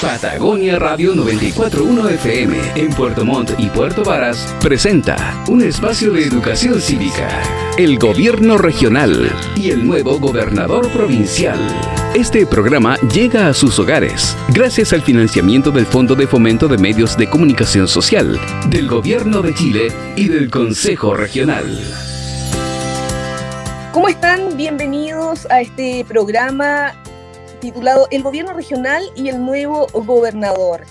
Patagonia Radio 941 FM en Puerto Montt y Puerto Varas presenta un espacio de educación cívica. El gobierno regional y el nuevo gobernador provincial. Este programa llega a sus hogares gracias al financiamiento del Fondo de Fomento de Medios de Comunicación Social, del Gobierno de Chile y del Consejo Regional. ¿Cómo están? Bienvenidos a este programa titulado El gobierno regional y el nuevo gobernador.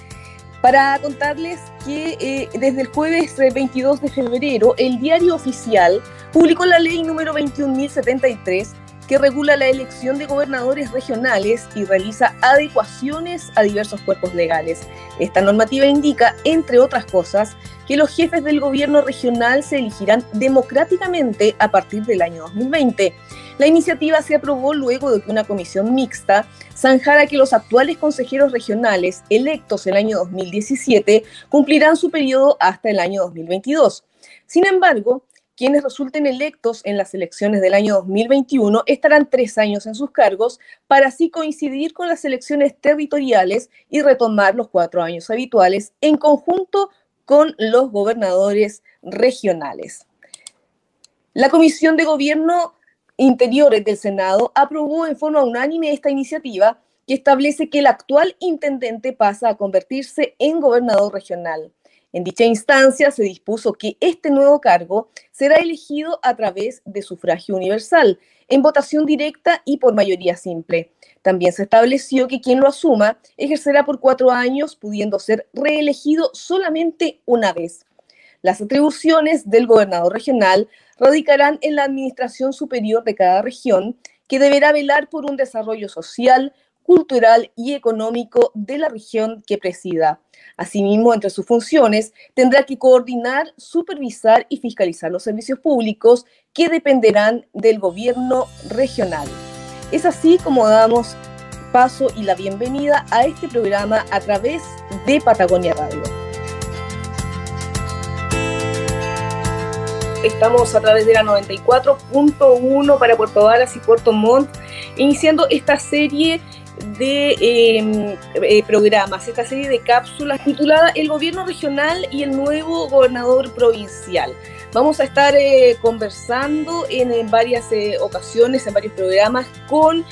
Para contarles que eh, desde el jueves 22 de febrero, el diario oficial publicó la ley número 21.073 que regula la elección de gobernadores regionales y realiza adecuaciones a diversos cuerpos legales. Esta normativa indica, entre otras cosas, que los jefes del gobierno regional se elegirán democráticamente a partir del año 2020. La iniciativa se aprobó luego de que una comisión mixta zanjara que los actuales consejeros regionales electos el año 2017 cumplirán su periodo hasta el año 2022. Sin embargo, quienes resulten electos en las elecciones del año 2021 estarán tres años en sus cargos para así coincidir con las elecciones territoriales y retomar los cuatro años habituales en conjunto con los gobernadores regionales. La Comisión de Gobierno Interiores del Senado aprobó en forma unánime esta iniciativa que establece que el actual intendente pasa a convertirse en gobernador regional. En dicha instancia se dispuso que este nuevo cargo será elegido a través de sufragio universal, en votación directa y por mayoría simple. También se estableció que quien lo asuma ejercerá por cuatro años, pudiendo ser reelegido solamente una vez. Las atribuciones del gobernador regional radicarán en la administración superior de cada región, que deberá velar por un desarrollo social, cultural y económico de la región que presida. Asimismo, entre sus funciones, tendrá que coordinar, supervisar y fiscalizar los servicios públicos que dependerán del gobierno regional. Es así como damos paso y la bienvenida a este programa a través de Patagonia Radio. Estamos a través de la 94.1 para Puerto Varas y Puerto Montt, iniciando esta serie de em, eh, programas, esta serie de cápsulas titulada El gobierno regional y el nuevo gobernador provincial. Vamos a estar eh, conversando en, varias eh, ocasiones, en varios programas, con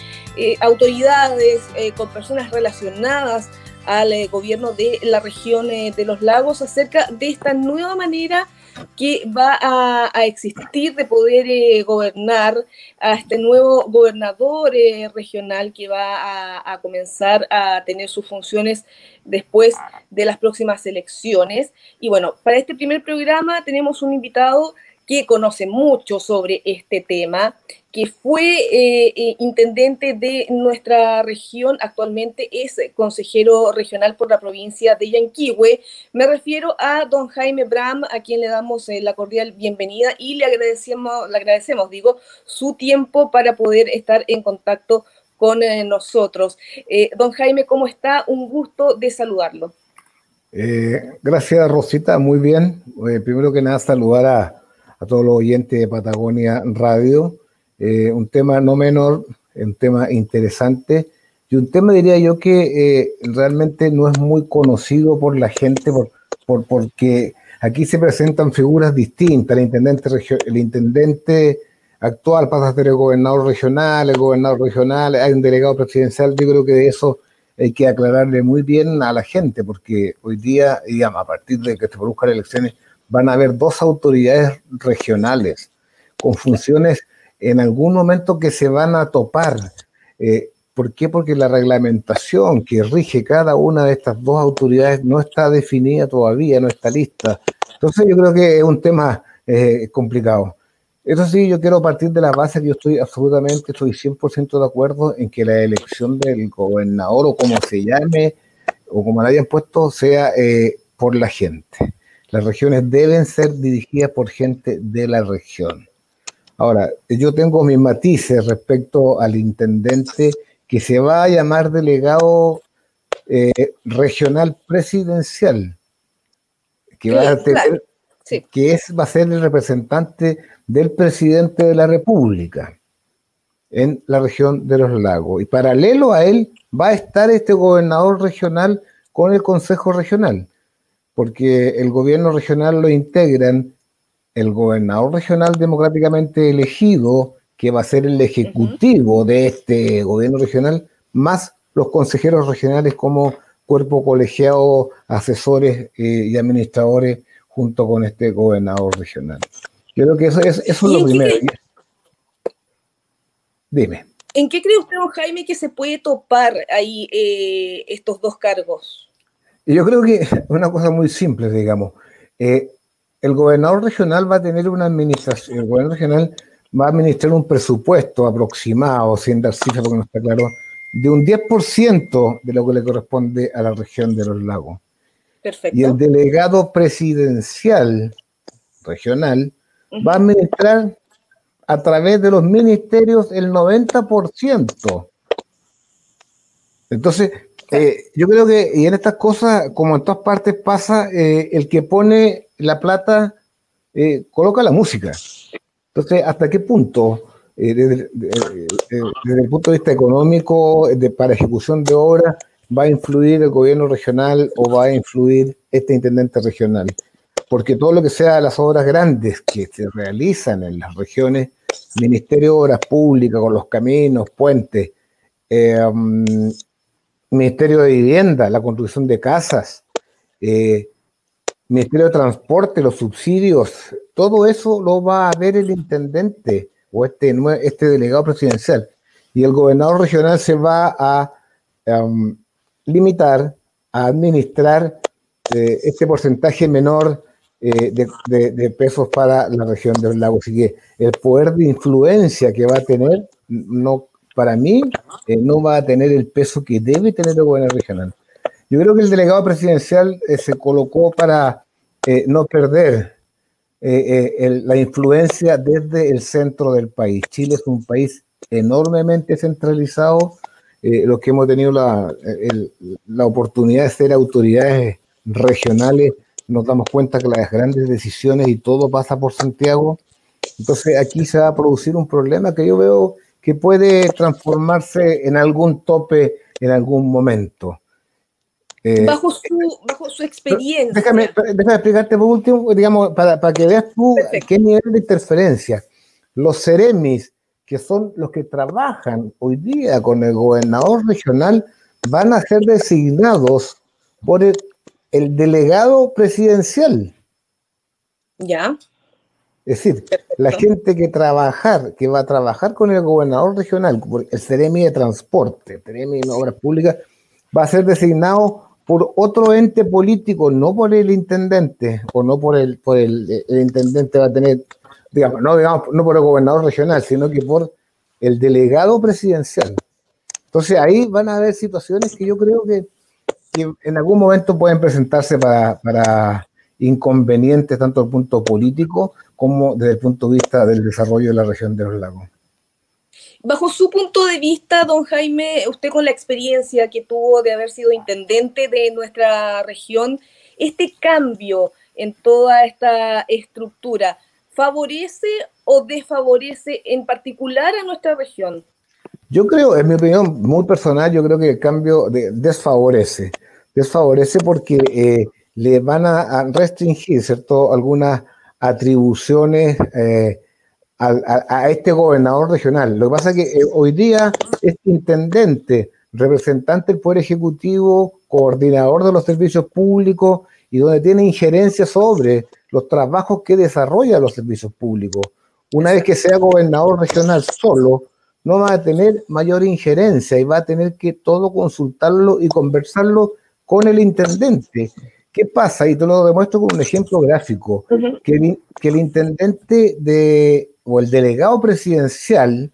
autoridades, con personas relacionadas al gobierno de la región de los lagos acerca de esta nueva manera que va a, existir de poder eh, gobernar a este nuevo gobernador eh, regional que va a, comenzar a tener sus funciones después de las próximas elecciones. Y bueno, para este primer programa tenemos un invitado que conoce mucho sobre este tema, que fue eh, eh, intendente de nuestra región, actualmente es consejero regional por la provincia de Yanquihue. Me refiero a don Jaime Bram, a quien le damos eh, la cordial bienvenida y le agradecemos, le agradecemos, digo, su tiempo para poder estar en contacto con nosotros. don Jaime, ¿cómo está? Un gusto de saludarlo. gracias, Rosita, muy bien. primero que nada, saludar a a todos los oyentes de Patagonia Radio. Eh, un tema no menor, un tema interesante y un tema diría yo que eh, realmente no es muy conocido por la gente por, por, porque aquí se presentan figuras distintas. El intendente, el intendente actual pasa a ser el gobernador regional, el gobernador regional, hay un delegado presidencial. Yo creo que de eso hay que aclararle muy bien a la gente porque hoy día, digamos, a partir de que se produzcan elecciones, van a haber dos autoridades regionales con funciones en algún momento que se van a topar. Eh, ¿Por qué? Porque la reglamentación que rige cada una de estas dos autoridades no está definida todavía, no está lista. Entonces yo creo que es un tema eh, complicado. Eso sí, yo quiero partir de la base que yo estoy absolutamente, estoy 100% de acuerdo en que la elección del gobernador o como se llame o como la hayan puesto sea eh, por la gente. Las regiones deben ser dirigidas por gente de la región. Ahora, yo tengo mis matices respecto al intendente que se va a llamar delegado eh, regional presidencial, que va a tener, que es, va a ser el representante del presidente de la República en la región de los lagos. Y paralelo a él va a estar este gobernador regional con el Consejo Regional, porque el gobierno regional lo integran el gobernador regional democráticamente elegido, que va a ser el ejecutivo de este gobierno regional, más los consejeros regionales como cuerpo colegiado, asesores eh, y administradores junto con este gobernador regional. Yo creo que eso, es, eso es lo primero. Dime. ¿En qué cree usted, don Jaime, que se puede topar ahí eh, estos dos cargos? Yo creo que es una cosa muy simple, digamos. Eh, el gobernador regional va a tener una administración, el gobernador regional va a administrar un presupuesto aproximado, sin dar cifras porque no está claro, de un 10% de lo que le corresponde a la región de los lagos. Perfecto. Y el delegado presidencial regional va a administrar a través de los ministerios el 90%. Entonces, eh, yo creo que, y en estas cosas, como en todas partes pasa, eh, el que pone la plata eh, coloca la música. Entonces, ¿hasta qué punto, desde, el punto de vista económico, para ejecución de obras, va a influir el gobierno regional o va a influir este intendente regional? Porque todo lo que sea las obras grandes que se realizan en las regiones, Ministerio de Obras Públicas, con los caminos, puentes, mm, Ministerio de Vivienda, la construcción de casas, eh, Ministerio de Transporte, los subsidios, todo eso lo va a ver el intendente o este, este delegado presidencial. Y el gobernador regional se va a um, limitar a administrar eh, este porcentaje menor eh, de, pesos para la región del lago. Así que el poder de influencia que va a tener no para mí eh, no va a tener el peso que debe tener el gobierno regional. Yo creo que el delegado presidencial eh, se colocó para eh, no perder la influencia desde el centro del país. Chile es un país enormemente centralizado. los que hemos tenido la, la oportunidad de ser autoridades regionales, nos damos cuenta que las grandes decisiones y todo pasa por Santiago. Entonces aquí se va a producir un problema que yo veo que puede transformarse en algún tope en algún momento. Eh, bajo, su, experiencia. Déjame, explicarte por último, digamos, para, que veas tú qué nivel de interferencia. Los Ceremis, que son los que trabajan hoy día con el gobernador regional, van a ser designados por el, el delegado presidencial. Ya. Es decir, la gente que trabajar, que va a trabajar con el gobernador regional, el Ceremi de Transporte, Ceremi de Obras Públicas, va a ser designado por otro ente político, no por el intendente, o no por el, por el, intendente va a tener, digamos, no, digamos, no por el gobernador regional, sino que por el delegado presidencial. Entonces ahí van a haber situaciones que yo creo que, que en algún momento pueden presentarse para, para inconvenientes tanto el punto político como desde el punto de vista del desarrollo de la región de los lagos. Bajo su punto de vista, don Jaime, usted con la experiencia que tuvo de haber sido intendente de nuestra región, este cambio en toda esta estructura, ¿favorece o desfavorece en particular a nuestra región? Yo creo, en mi opinión muy personal, yo creo que el cambio desfavorece. Desfavorece porque eh, le van a, restringir, ¿cierto?, algunas atribuciones eh, a, este gobernador regional. Lo que pasa es que eh, hoy día este intendente, representante del Poder Ejecutivo, coordinador de los servicios públicos y donde tiene injerencia sobre los trabajos que desarrolla los servicios públicos. Una vez que sea gobernador regional solo, no va a tener mayor injerencia y va a tener que todo consultarlo y conversarlo con el intendente. ¿Qué pasa? Y te lo demuestro con un ejemplo gráfico, que, el, intendente de, o el delegado presidencial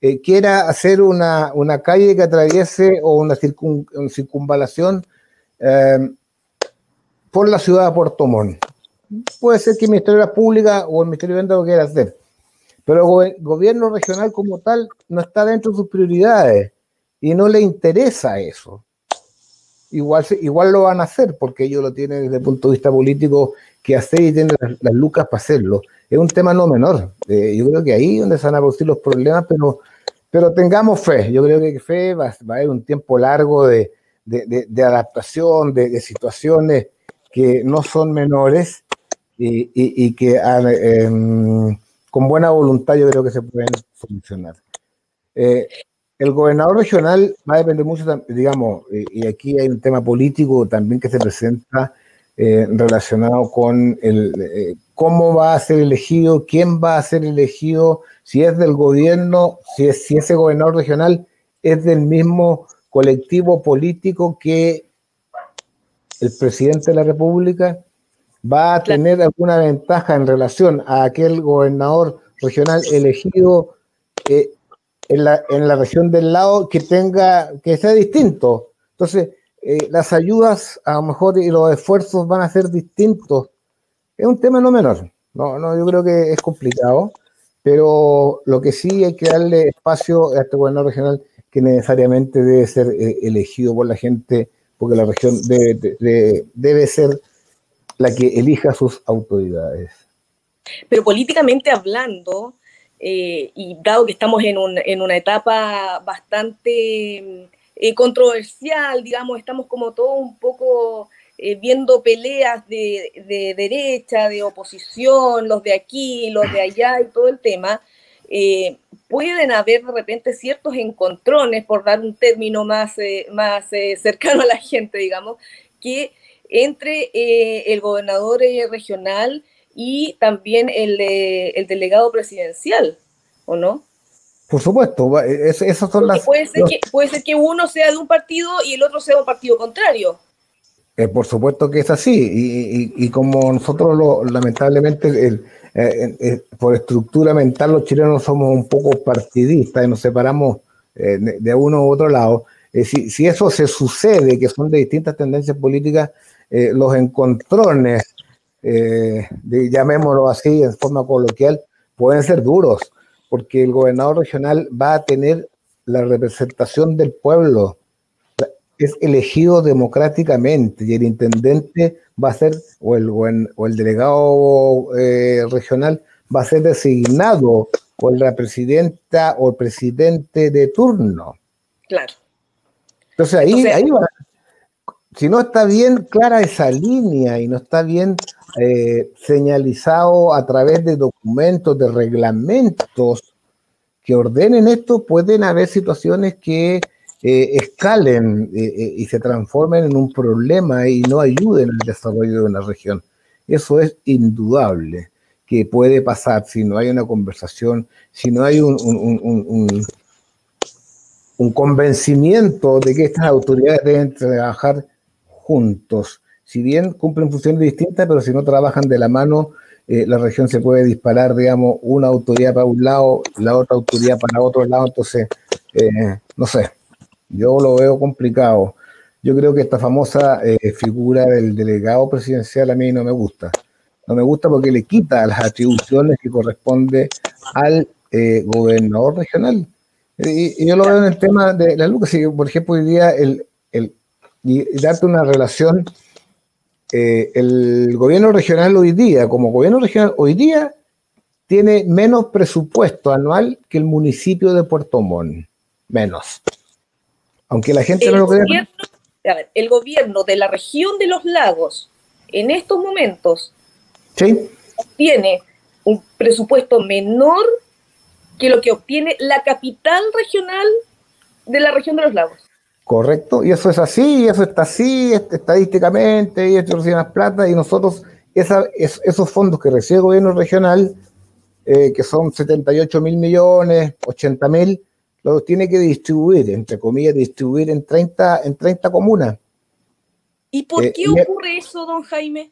eh, quiera hacer una, calle que atraviese o una, circunvalación em, por la ciudad de Puerto Montt. Puede ser que el Ministerio de la Pública o el Ministerio de Venta lo quiera hacer, pero el gobierno regional como tal no está dentro de sus prioridades y no le interesa eso igual, igual lo van a hacer porque ellos lo tienen desde el punto de vista político que hacer y tienen las, lucas para hacerlo. Es un tema no menor. Eh, yo creo que ahí es donde se van a producir los problemas, pero pero tengamos fe, yo creo que fe va, a haber un tiempo largo de, adaptación, de, situaciones que no son menores y, que ah, em, con buena voluntad yo creo que se pueden solucionar. Eh, el gobernador regional va a depender mucho, digamos, y aquí hay un tema político también que se presenta eh, relacionado con el, eh, cómo va a ser elegido, quién va a ser elegido, si es del gobierno, si, es, si ese gobernador regional es del mismo colectivo político que el presidente de la República, va a tener alguna ventaja en relación a aquel gobernador regional elegido eh, en, la, en la región del lado que tenga, que sea distinto. Entonces, eh, las ayudas a lo mejor y los esfuerzos van a ser distintos. Es un tema no menor. No, no, yo creo que es complicado, pero lo que sí hay que darle espacio a este gobierno regional que necesariamente debe ser eh, elegido por la gente, porque la región debe, debe ser la que elija sus autoridades. Pero políticamente hablando, eh, y dado que estamos en, un, en una etapa bastante eh, controversial, digamos, estamos como todo un poco eh, viendo peleas de, de, derecha, de oposición, los de aquí, los de allá y todo el tema, pueden haber de repente ciertos encontrones, por dar un término más, más cercano a la gente, digamos, que entre eh, el gobernador eh, regional y también el, el, delegado presidencial, ¿o no? Por supuesto, esas son las... Puede ser, que, puede ser que uno sea de un partido y el otro sea de un partido contrario. Eh, por supuesto que es así, y, como nosotros lo, lamentablemente, por estructura mental, los chilenos somos un poco partidistas y nos separamos de, uno u otro lado. Si, si, eso se sucede, que son de distintas tendencias políticas, eh, los encontrones, eh, llamémoslo así en forma coloquial, pueden ser duros, porque el gobernador regional va a tener la representación del pueblo, es elegido democráticamente y el intendente va a ser, o el, o el delegado eh, regional va a ser designado por la presidenta o el presidente de turno. Claro. Entonces ahí, ahí va, si no está bien clara esa línea y no está bien eh, señalizado a través de documentos, de reglamentos que ordenen esto, pueden haber situaciones que eh, escalen eh, y se transformen en un problema y no ayuden al desarrollo de una región. Eso es indudable que puede pasar si no hay una conversación, si no hay un, convencimiento de que estas autoridades deben trabajar juntos. Si bien cumplen funciones distintas, pero si no trabajan de la mano, eh, la región se puede disparar, digamos, una autoridad para un lado, la otra autoridad para otro lado. Entonces, eh, no sé, yo lo veo complicado. Yo creo que esta famosa eh, figura del delegado presidencial a mí no me gusta. No me gusta porque le quita las atribuciones que corresponde al gobernador regional. Y, yo lo veo en el tema de la si por ejemplo hoy día el, el, y, darte una relación. Eh, el gobierno regional hoy día, como gobierno regional hoy día, tiene menos presupuesto anual que el municipio de Puerto Montt. Menos. Aunque la gente no lo crea. el gobierno de la región de los lagos, en estos momentos, tiene un presupuesto menor que lo que obtiene la capital regional de la región de los lagos. Correcto, y eso es así, y eso está así estadísticamente, y esto recibe más plata, y nosotros, esa, esos fondos que recibe el gobierno regional, eh, que son 78 mil millones, 80 mil, los tiene que distribuir, entre comillas, distribuir en 30, en 30 comunas. ¿Y por eh, qué ocurre eso, don Jaime?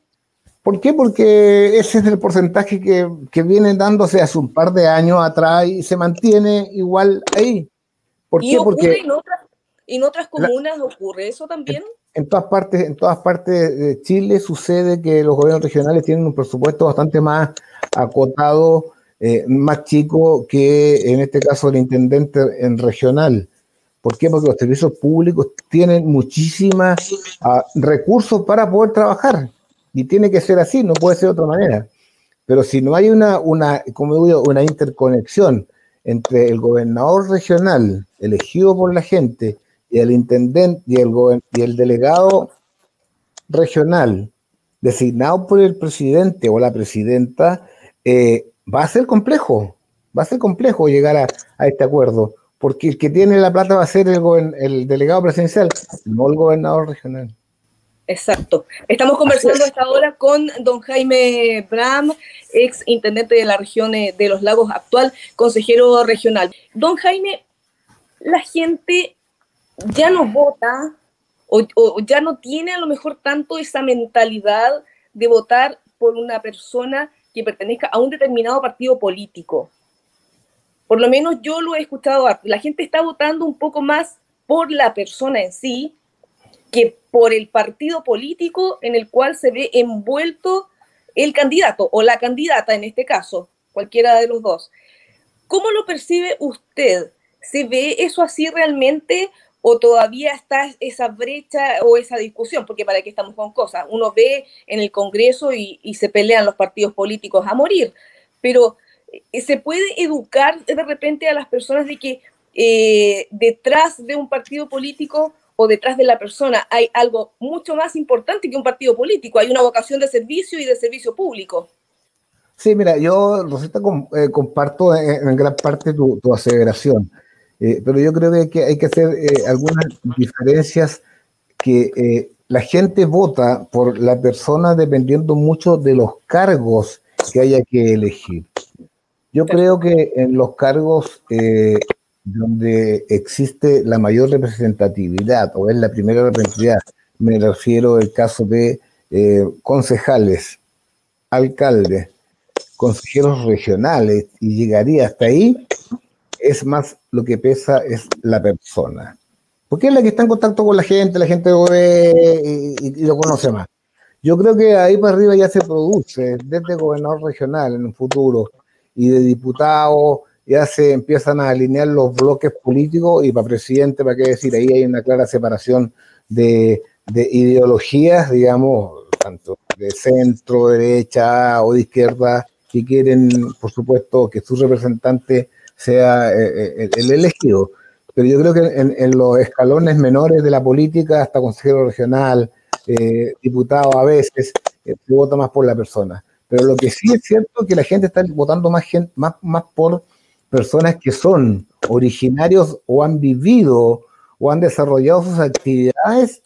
¿Por qué? Porque ese es el porcentaje que, que viene dándose hace un par de años atrás y se mantiene igual ahí. ¿Por qué? Porque ¿En otras comunas ocurre eso también? En, todas partes, en todas partes de Chile sucede que los gobiernos regionales tienen un presupuesto bastante más acotado, eh, más chico que en este caso el intendente en regional. ¿Por qué? Porque los servicios públicos tienen muchísimos ah, recursos para poder trabajar. Y tiene que ser así, no puede ser de otra manera. Pero si no hay una, una como digo, una interconexión entre el gobernador regional elegido por la gente y el intendente y el, y el delegado regional designado por el presidente o la presidenta, eh, va a ser complejo, va a ser complejo llegar a, este acuerdo, porque el que tiene la plata va a ser el, el delegado presidencial, no el gobernador regional. Exacto. Estamos conversando esta hora con don Jaime Bram, ex intendente de la región eh, de los lagos actual, consejero regional. Don Jaime, la gente ya no vota o, ya no tiene a lo mejor tanto esa mentalidad de votar por una persona que pertenezca a un determinado partido político. Por lo menos yo lo he escuchado. La gente está votando un poco más por la persona en sí que por el partido político en el cual se ve envuelto el candidato o la candidata en este caso, cualquiera de los dos. ¿Cómo lo percibe usted? ¿Se ve eso así realmente o todavía está esa brecha o esa discusión, porque para qué estamos con cosas. Uno ve en el Congreso y, se pelean los partidos políticos a morir, pero eh, se puede educar de repente a las personas de que eh, detrás de un partido político o detrás de la persona hay algo mucho más importante que un partido político, hay una vocación de servicio y de servicio público. Sí, mira, yo, Rosita, eh, comparto en, gran parte tu, tu aseveración. Eh, pero yo creo que hay que, hacer eh, algunas diferencias que eh, la gente vota por la persona dependiendo mucho de los cargos que haya que elegir. Yo creo que en los cargos donde existe la mayor representatividad o es la primera representatividad, me refiero al caso de concejales, alcaldes, consejeros regionales y llegaría hasta ahí, es más lo que pesa es la persona. Porque es la que está en contacto con la gente, la gente lo ve y, lo conoce más. Yo creo que ahí para arriba ya se produce, desde gobernador regional en un futuro y de diputado, ya se empiezan a alinear los bloques políticos y para presidente, para qué decir, ahí hay una clara separación de, de ideologías, digamos, tanto de centro, derecha o de izquierda, que quieren, por supuesto, que su representante sea eh, eh, el elegido. Pero yo creo que en, los escalones menores de la política, hasta consejero regional, eh, diputado a veces, se vota más por la persona. Pero lo que sí es cierto es que la gente está votando más, gente, más, más por personas que son originarios o han vivido o han desarrollado sus actividades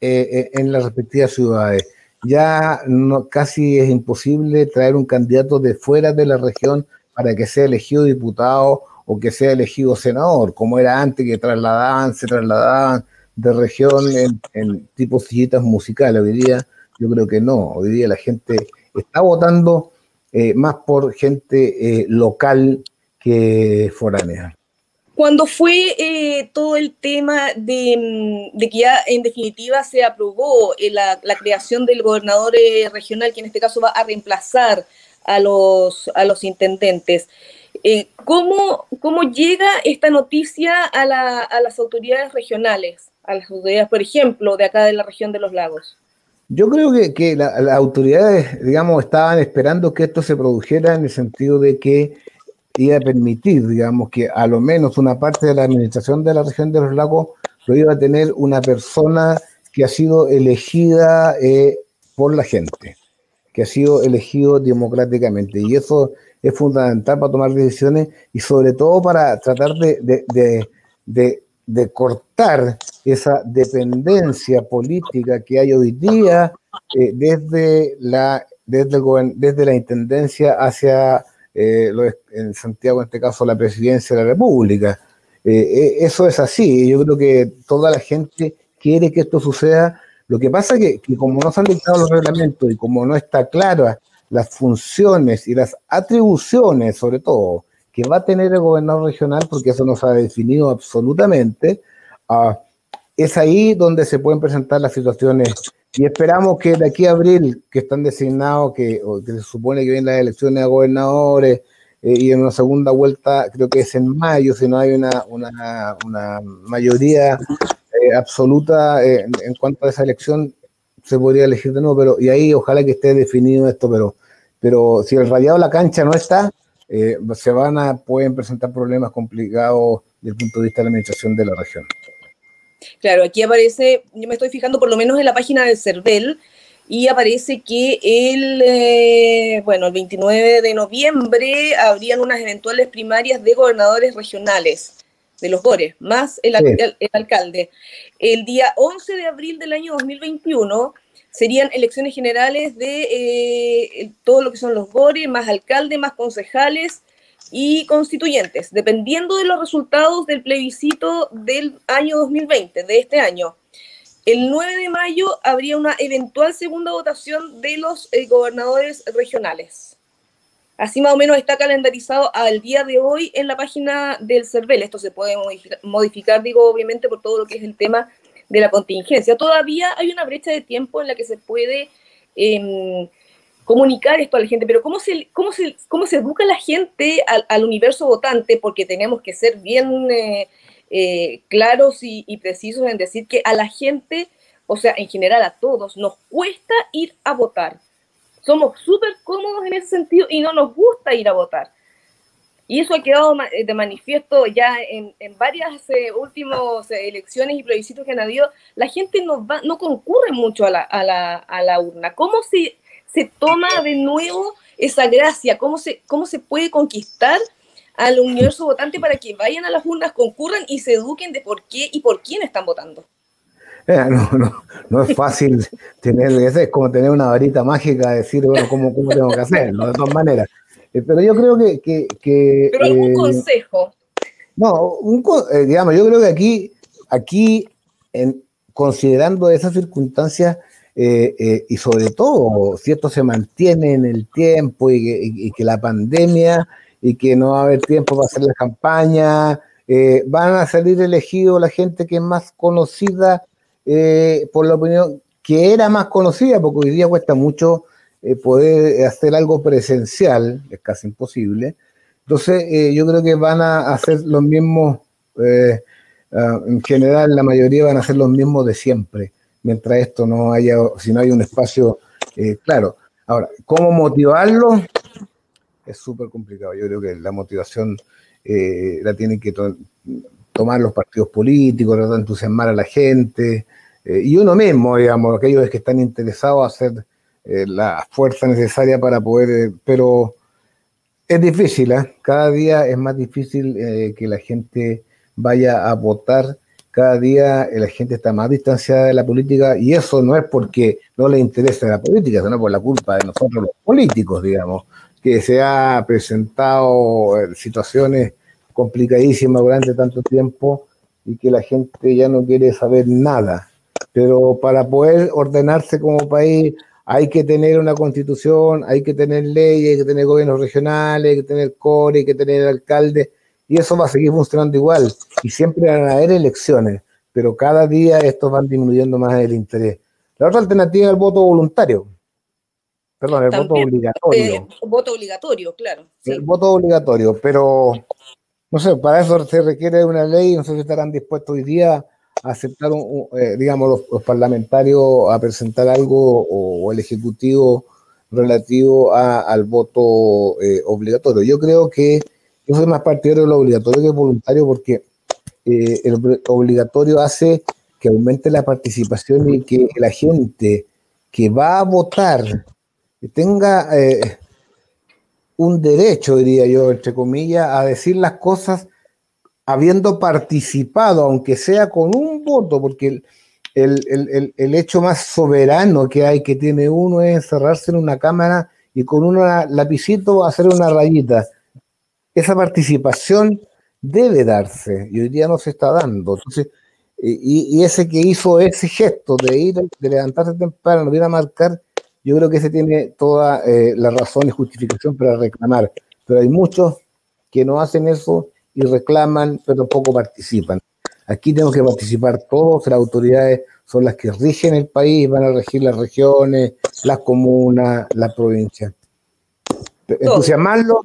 en las respectivas ciudades. Ya no, casi es imposible traer un candidato de fuera de la región para que sea elegido diputado o que sea elegido senador, como era antes que trasladaban, se trasladaban de región en, en tipo sillitas musicales. Hoy día yo creo que no, hoy día la gente está votando eh, más por gente eh, local que foránea. Cuando fue eh, todo el tema de, de, que ya en definitiva se aprobó la, la, creación del gobernador regional, que en este caso va a reemplazar a los, a los intendentes. Eh, ¿cómo, ¿Cómo llega esta noticia a, la, a las autoridades regionales? A las autoridades, por ejemplo, de acá de la región de los lagos. Yo creo que, que las autoridades, digamos, estaban esperando que esto se produjera en el sentido de que iba a permitir, digamos, que a lo menos una parte de la administración de la región de los lagos lo iba a tener una persona que ha sido elegida eh, por la gente que ha sido elegido democráticamente. Y eso es fundamental para tomar decisiones y sobre todo para tratar de, de, cortar esa dependencia política que hay hoy día eh, desde, la, desde, desde la Intendencia hacia, eh, en Santiago en este caso, la Presidencia de la República. Eh, eso es así. Yo creo que toda la gente quiere que esto suceda lo que pasa es que, como no se han dictado los reglamentos y como no está clara las funciones y las atribuciones, sobre todo, que va a tener el gobernador regional, porque eso no se ha definido absolutamente, ah, es ahí donde se pueden presentar las situaciones. Y esperamos que de aquí a abril, que están designados, que, se supone que vienen las elecciones a gobernadores, eh, y en una segunda vuelta, creo que es en mayo, si no hay una mayoría eh, absoluta eh, en, cuanto a esa elección, se podría elegir de nuevo, pero y ahí ojalá que esté definido esto, pero, pero si el rayado de la cancha no está, eh, se van a, pueden presentar problemas complicados desde el punto de vista de la administración de la región. Claro, aquí aparece, yo me estoy fijando por lo menos en la página del CERVEL, y aparece que el, eh, bueno, el 29 de noviembre habrían unas eventuales primarias de gobernadores regionales de los GORES, más el, alcalde. El día 11 de abril del año 2021 serían elecciones generales de eh, todo lo que son los GORES, más alcalde, más concejales y constituyentes, dependiendo de los resultados del plebiscito del año 2020, de este año. El 9 de mayo habría una eventual segunda votación de los eh, gobernadores regionales. Así más o menos está calendarizado al día de hoy en la página del CERVEL. Esto se puede modificar, digo, obviamente, por todo lo que es el tema de la contingencia. Todavía hay una brecha de tiempo en la que se puede em, comunicar esto a la gente, pero ¿cómo se, cómo se, cómo se educa la gente al, universo votante? Porque tenemos que ser bien... Eh, eh, claros y, precisos en decir que a la gente, o sea, en general a todos, nos cuesta ir a votar. Somos súper cómodos en ese sentido y no nos gusta ir a votar. Y eso ha quedado eh, de manifiesto ya en, varias eh, últimas elecciones y plebiscitos que han habido. La gente no, va, no concurre mucho a la, a la, a la urna. ¿Cómo se, se toma de nuevo esa gracia? ¿Cómo se, cómo se puede conquistar al universo votante para que vayan a las urnas, concurran y se eduquen de por qué y por quién están votando. Eh, no, no, no es fácil tener, es como tener una varita mágica, decir, bueno, cómo, cómo tengo que hacerlo, de todas maneras. Eh, pero yo creo que... que, pero algún eh, consejo. No, un, digamos, yo creo que aquí, aquí en, considerando esas circunstancias, y sobre todo, si esto se mantiene en el tiempo y que la pandemia y que no va a haber tiempo para hacer la campaña. Eh, van a salir elegidos la gente que es más conocida eh, por la opinión, que era más conocida, porque hoy día cuesta mucho eh, poder hacer algo presencial, es casi imposible. Entonces, yo creo que van a hacer los mismos, ah, en general, la mayoría van a ser los mismos de siempre, mientras esto no haya, si no hay un espacio claro. Ahora, ¿cómo motivarlo? es súper complicado. Yo creo que la motivación eh, la tienen que tomar los partidos políticos, tratar de entusiasmar a la gente eh, y uno mismo, digamos, aquellos que están interesados a hacer eh, la fuerza necesaria para poder, pero es difícil, cada día es más difícil que la gente vaya a votar. Cada día la gente está más distanciada de la política y eso no es porque no le interese la política, sino por la culpa de nosotros los políticos, digamos que se ha presentado eh, situaciones complicadísimas durante tanto tiempo y que la gente ya no quiere saber nada. Pero para poder ordenarse como país hay que tener una constitución, hay que tener leyes, hay que tener gobiernos regionales, hay que tener core, hay que tener alcalde, y eso va a seguir funcionando igual. Y siempre van a haber elecciones, pero cada día estos van disminuyendo más el interés. La otra alternativa es el voto voluntario. Perdón, el voto obligatorio. El voto obligatorio, claro. El voto obligatorio, pero no sé, para eso se requiere una ley, no sé si estarán dispuestos hoy día a aceptar, eh, digamos, los, parlamentarios a presentar algo o, el Ejecutivo relativo al voto eh, obligatorio. Yo creo que yo soy más partidario de lo obligatorio que voluntario porque eh, el obligatorio hace que aumente la participación y que la gente que va a votar tenga eh, un derecho, diría yo, entre comillas, a decir las cosas habiendo participado, aunque sea con un voto, porque el, hecho más soberano que hay que tiene uno es encerrarse en una cámara y con un lapicito hacer una rayita. Esa participación debe darse y hoy día no se está dando. Y ese que hizo ese gesto de ir, de levantarse temprano, de ir a marcar, yo creo que se tiene toda eh, la razón y justificación para reclamar, pero hay muchos que no hacen eso y reclaman, pero tampoco participan. Aquí tenemos que participar todos, las autoridades son las que rigen el país, van a regir las regiones, las comunas, las provincias. Entusiasmarlo,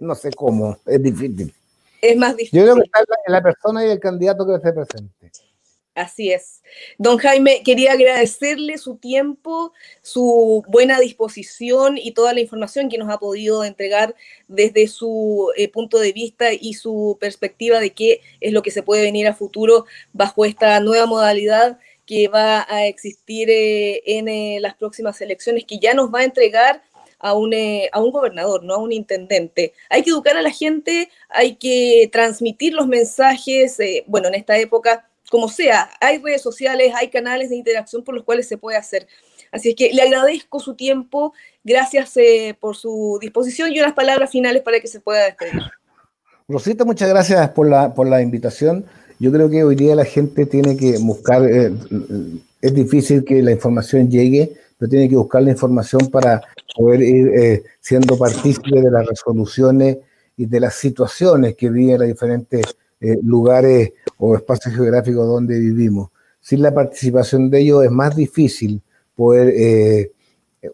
no sé cómo, es difícil. Es más difícil. Yo creo que está la, la persona y el candidato que se presente. Así es. Don Jaime, quería agradecerle su tiempo, su buena disposición y toda la información que nos ha podido entregar desde su eh, punto de vista y su perspectiva de qué es lo que se puede venir a futuro bajo esta nueva modalidad que va a existir eh, en eh, las próximas elecciones, que ya nos va a entregar a un, a un gobernador, no a un intendente. Hay que educar a la gente, hay que transmitir los mensajes, bueno, en esta época como sea, hay redes sociales, hay canales de interacción por los cuales se puede hacer. Así es que le agradezco su tiempo, gracias eh, por su disposición y unas palabras finales para que se pueda despedir. Rosita, muchas gracias por la, por la invitación. Yo creo que hoy día la gente tiene que buscar, eh, es difícil que la información llegue, pero tiene que buscar la información para poder ir eh, siendo partícipe de las resoluciones y de las situaciones que viven las diferentes eh, lugares o espacios geográficos donde vivimos. Sin la participación de ellos es más difícil poder eh,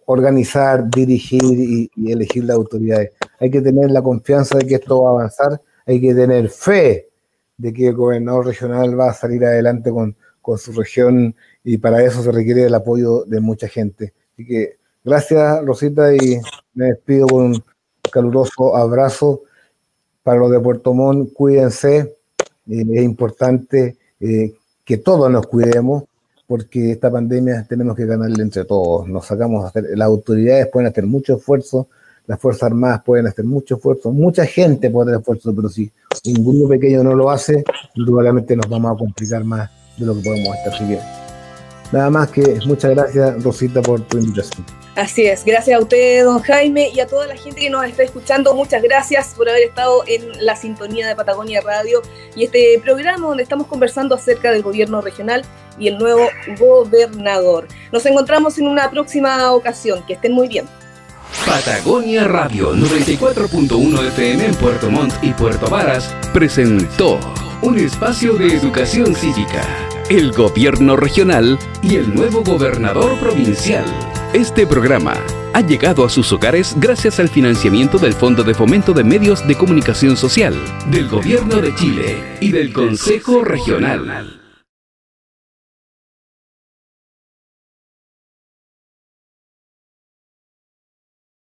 organizar, dirigir y, elegir las autoridades. Hay que tener la confianza de que esto va a avanzar, hay que tener fe de que el gobernador regional va a salir adelante con, con su región y para eso se requiere el apoyo de mucha gente. Así que gracias Rosita y me despido con un caluroso abrazo para los de Puerto Montt. Cuídense, es importante eh, que todos nos cuidemos porque esta pandemia tenemos que ganarle entre todos. Nos sacamos hacer, las autoridades pueden hacer mucho esfuerzo, las Fuerzas Armadas pueden hacer mucho esfuerzo, mucha gente puede hacer esfuerzo, pero si un grupo pequeño no lo hace, indudablemente nos vamos a complicar más de lo que podemos estar siguiendo. Nada más que muchas gracias, Rosita, por tu invitación. Así es, gracias a usted, don Jaime, y a toda la gente que nos está escuchando. Muchas gracias por haber estado en la sintonía de Patagonia Radio y este programa donde estamos conversando acerca del gobierno regional y el nuevo gobernador. Nos encontramos en una próxima ocasión. Que estén muy bien. Patagonia Radio 94.1 FM en Puerto Montt y Puerto Varas presentó un espacio de educación cívica, el gobierno regional y el nuevo gobernador provincial. Este programa ha llegado a sus hogares gracias al financiamiento del Fondo de Fomento de Medios de Comunicación Social, del Gobierno de Chile y del Consejo Regional.